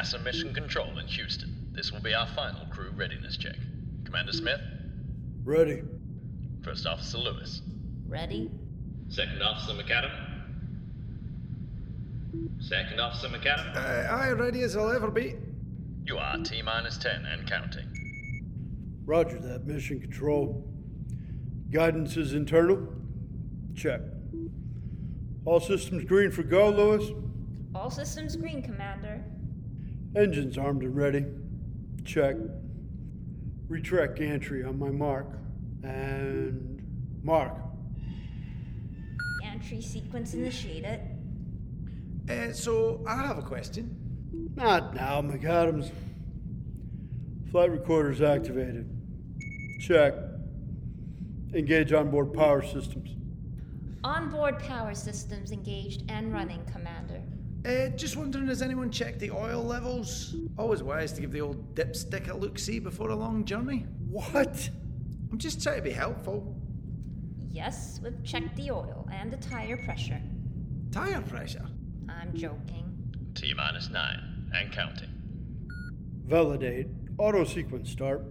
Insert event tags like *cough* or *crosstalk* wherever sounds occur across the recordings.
NASA Mission Control in Houston. This will be our final crew readiness check. Commander Smith, Ready. First Officer Lewis, Ready? Second Officer McAdam, Second Officer McAdam. Uh, aye, ready as I'll ever be. You are T minus 10 and counting. Roger that, mission control. Guidance is internal. Check. All systems green for go, Lewis. All systems green, Commander. Engines armed and ready. Check. Retract gantry on my mark. And mark. Entry sequence initiated. Uh, so, I have a question. Not now, McAdams. Flight recorder's activated. Check. Engage onboard power systems. Onboard power systems engaged and running, Commander. Uh, just wondering, has anyone checked the oil levels? Always wise to give the old dipstick a look see before a long journey. What? I'm just trying to be helpful. Yes, we've checked the oil and the tire pressure. Tire pressure? I'm joking. T minus 9 and counting. Validate. Auto sequence start.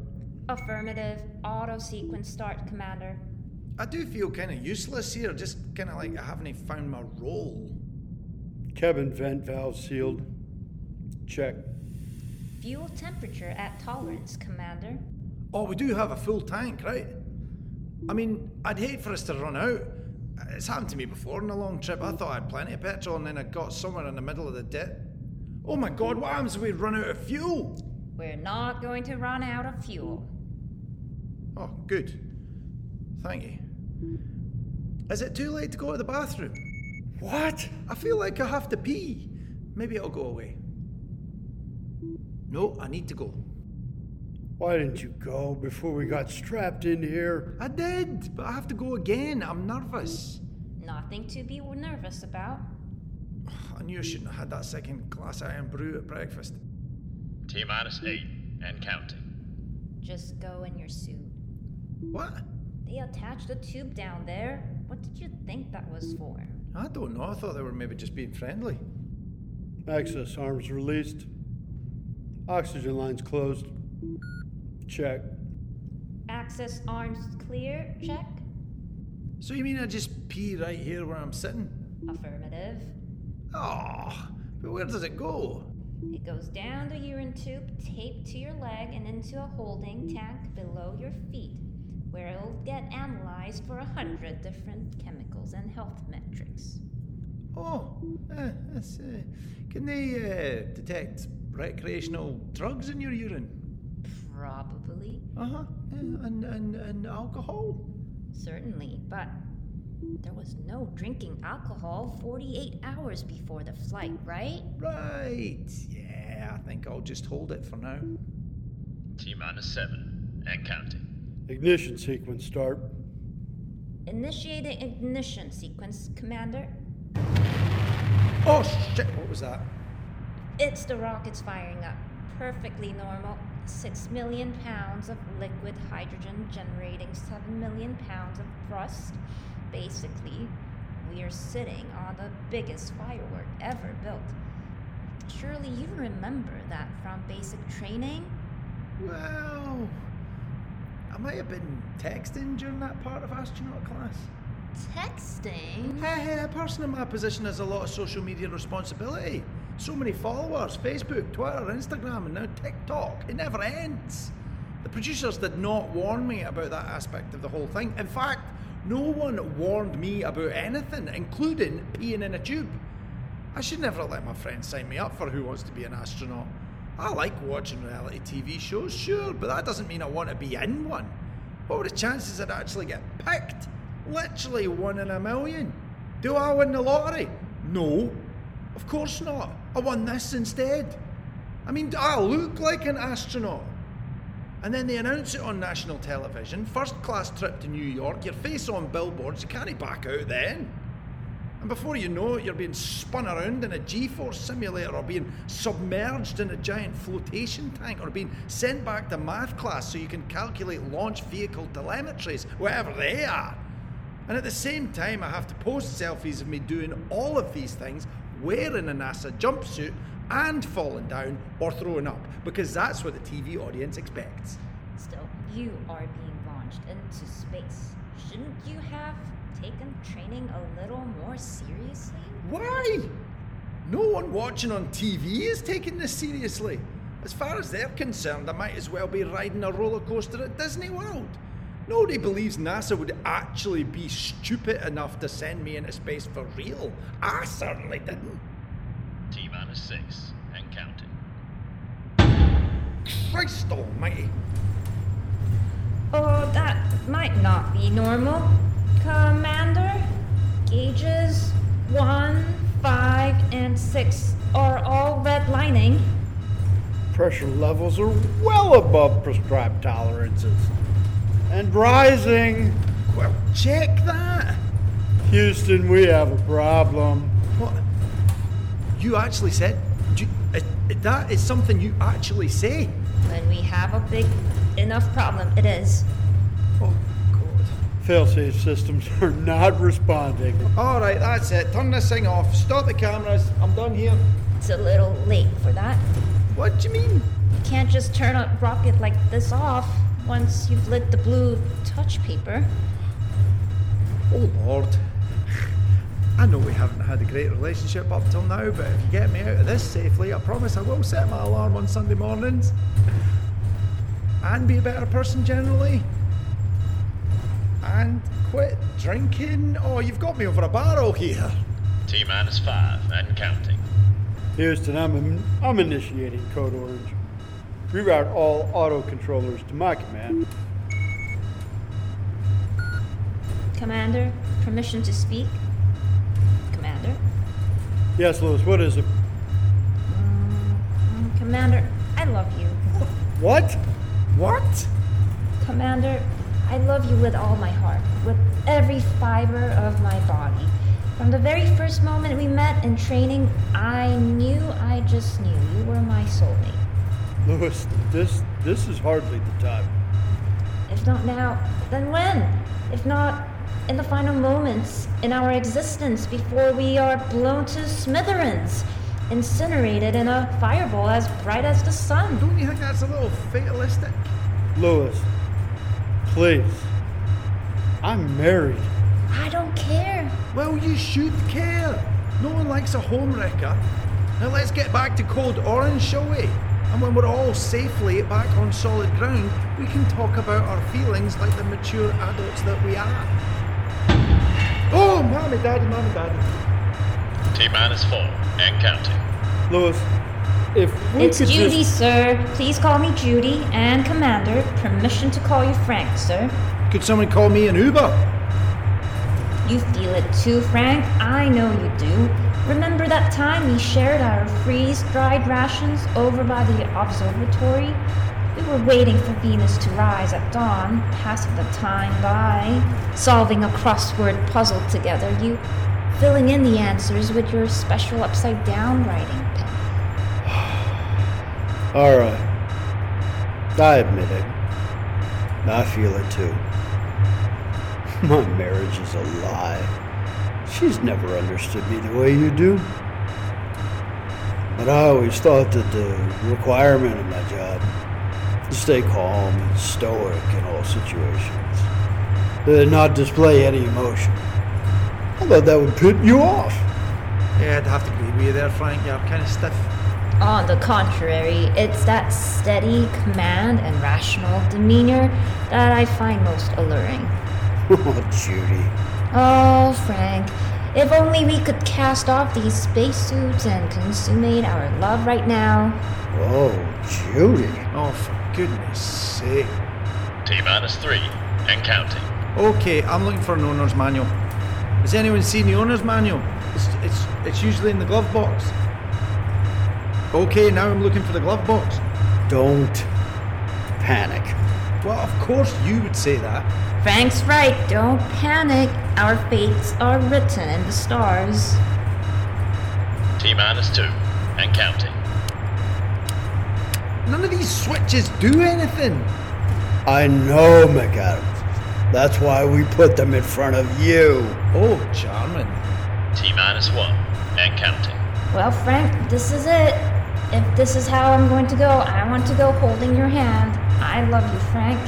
Affirmative. Auto sequence start, Commander. I do feel kind of useless here, just kind of like I haven't found my role. Cabin vent valve sealed. Check. Fuel temperature at tolerance, Commander. Oh, we do have a full tank, right? I mean, I'd hate for us to run out. It's happened to me before on a long trip. I thought I had plenty of petrol and then I got somewhere in the middle of the dip. Oh my god, what happens if we run out of fuel? We're not going to run out of fuel. Oh, good. Thank you. Is it too late to go to the bathroom? What? I feel like I have to pee. Maybe it'll go away. No, I need to go. Why didn't you go before we got strapped in here? I did, but I have to go again. I'm nervous. Nothing to be nervous about. *sighs* I knew I shouldn't have had that second glass of Irn-Bru at breakfast. T minus 8 and counting. Just go in your suit. What? They attached a tube down there. What did you think that was for? I don't know. I thought they were maybe just being friendly. Access arms released. Oxygen lines closed. Check. Access arms clear, check. So you mean I just pee right here where I'm sitting? Affirmative. Oh, but where does it go? It goes down the urine tube, taped to your leg, and into a holding tank below your feet, where it'll get analyzed for a hundred different chemicals and health metrics. Oh, uh, that's, uh, can they uh, detect recreational drugs in your urine? Probably. Uh huh. and, and, and alcohol? Certainly, but there was no drinking alcohol 48 hours before the flight, right? Right. Yeah, I think I'll just hold it for now. T minus 7 and counting. Ignition sequence start. Initiating ignition sequence, Commander. Oh shit! What was that? It's the rockets firing up. Perfectly normal. Six million pounds of liquid hydrogen generating seven million pounds of thrust. Basically, we are sitting on the biggest firework ever built. Surely you remember that from basic training? Well, might have been texting during that part of astronaut class. Texting? Hey, hey, a person in my position has a lot of social media responsibility. So many followers Facebook, Twitter, Instagram, and now TikTok. It never ends. The producers did not warn me about that aspect of the whole thing. In fact, no one warned me about anything, including peeing in a tube. I should never have let my friends sign me up for Who Wants to Be an Astronaut. I like watching reality TV shows, sure, but that doesn't mean I want to be in one. What were the chances I'd actually get picked? Literally one in a million. Do I win the lottery? No. Of course not. I won this instead. I mean, do I look like an astronaut? And then they announce it on national television first class trip to New York, your face on billboards, you can't back out then. And before you know it, you're being spun around in a G Force simulator or being submerged in a giant flotation tank or being sent back to math class so you can calculate launch vehicle telemetries, wherever they are. And at the same time, I have to post selfies of me doing all of these things, wearing a NASA jumpsuit and falling down or throwing up, because that's what the TV audience expects. Still, you are being launched into space. Shouldn't you have taken training a little more seriously? Why? No one watching on TV is taking this seriously. As far as they're concerned, I might as well be riding a roller coaster at Disney World. Nobody believes NASA would actually be stupid enough to send me into space for real. I certainly didn't. T minus six and counting. Christ almighty. Oh, that might not be normal. Commander, gauges 1, 5, and 6 are all redlining. Pressure levels are well above prescribed tolerances. And rising. Well, check that. Houston, we have a problem. What? You actually said? You, uh, that is something you actually say? When we have a big enough problem, it is. Oh, God. Failsafe systems *laughs* are not responding. All right, that's it. Turn this thing off. Stop the cameras. I'm done here. It's a little late for that. What do you mean? You can't just turn a rocket like this off once you've lit the blue touch paper. Oh, Lord. I know we haven't had a great relationship up till now, but if you get me out of this safely, I promise I will set my alarm on Sunday mornings. And be a better person generally. And quit drinking. Oh, you've got me over a barrel here. T minus five and counting. Houston, I'm, I'm initiating Code Orange. Reroute all auto controllers to my command. Commander, permission to speak? Commander? Yes, Lewis, what is it? Mm, Commander, I love you. What? What? Commander, I love you with all my heart, with every fiber of my body. From the very first moment we met in training, I knew, I just knew you were my soulmate. Lewis, this this is hardly the time. If not now, then when? If not in the final moments in our existence before we are blown to smithereens, incinerated in a fireball as bright as the sun. Don't you think that's a little fatalistic? Lewis, please. I'm married. I don't care. Well, you should care. No one likes a home wrecker. Now let's get back to Code Orange, shall we? And when we're all safely back on solid ground, we can talk about our feelings like the mature adults that we are. Oh, mommy, daddy, mommy, daddy. T minus four and counting. Lewis, if we It's Judy, just sir. Please call me Judy. And Commander, permission to call you Frank, sir. Could someone call me an Uber? You feel it too, Frank. I know you do. Remember that time we shared our freeze dried rations over by the observatory? We were waiting for Venus to rise at dawn, passing the time by, solving a crossword puzzle together, you filling in the answers with your special upside down writing pen. All right. I admit it. I feel it too. *laughs* My marriage is a lie. She's never understood me the way you do. But I always thought that the requirement of my job to stay calm and stoic in all situations, to not display any emotion. I thought that would put you off. Yeah, I'd have to agree with you there, Frank. You're kind of stiff. On the contrary, it's that steady command and rational demeanor that I find most alluring. *laughs* Oh, Judy. Oh, Frank, if only we could cast off these spacesuits and consummate our love right now. Oh, Judy. Oh, for goodness sake. T minus three and counting. Okay, I'm looking for an owner's manual. Has anyone seen the owner's manual? It's, it's, it's usually in the glove box. Okay, now I'm looking for the glove box. Don't panic. Well, of course you would say that. Frank's right, don't panic. Our fates are written in the stars. T minus two and counting. None of these switches do anything. I know, McAdams. That's why we put them in front of you. Oh, charming. T minus one and counting. Well, Frank, this is it. If this is how I'm going to go, I want to go holding your hand. I love you, Frank.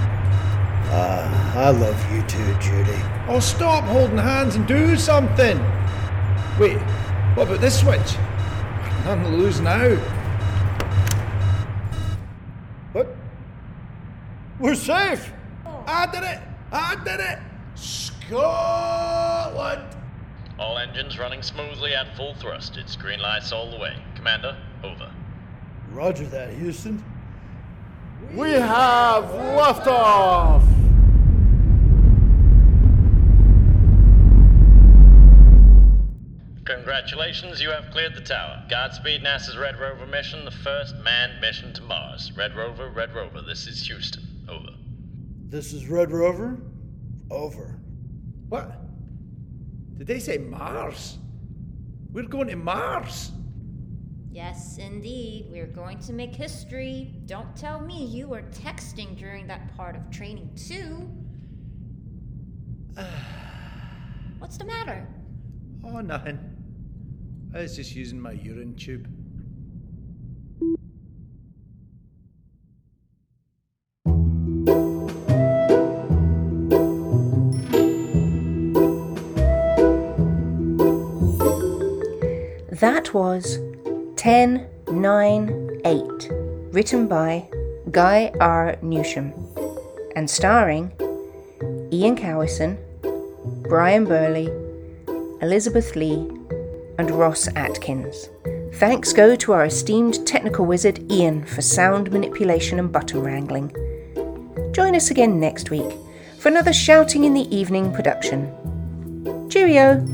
Uh, I love you too, Judy. Oh, stop holding hands and do something. Wait, what about this switch? Nothing to lose now. What? We're safe! I did it! I did it! Scotland! All engines running smoothly at full thrust. It's green lights all the way. Commander, over. Roger that, Houston. We have liftoff! Congratulations, you have cleared the tower. Godspeed NASA's Red Rover mission, the first manned mission to Mars. Red Rover, Red Rover, this is Houston. Over. This is Red Rover. Over. What? Did they say Mars? We're going to Mars. Yes, indeed. We're going to make history. Don't tell me you were texting during that part of training, too. *sighs* What's the matter? Oh, nothing. I was just using my urine tube. That was 1098, written by Guy R. Newsham, and starring Ian Cowison, Brian Burley, Elizabeth Lee, and Ross Atkins. Thanks go to our esteemed technical wizard Ian for sound manipulation and button wrangling. Join us again next week for another Shouting in the Evening production. Cheerio!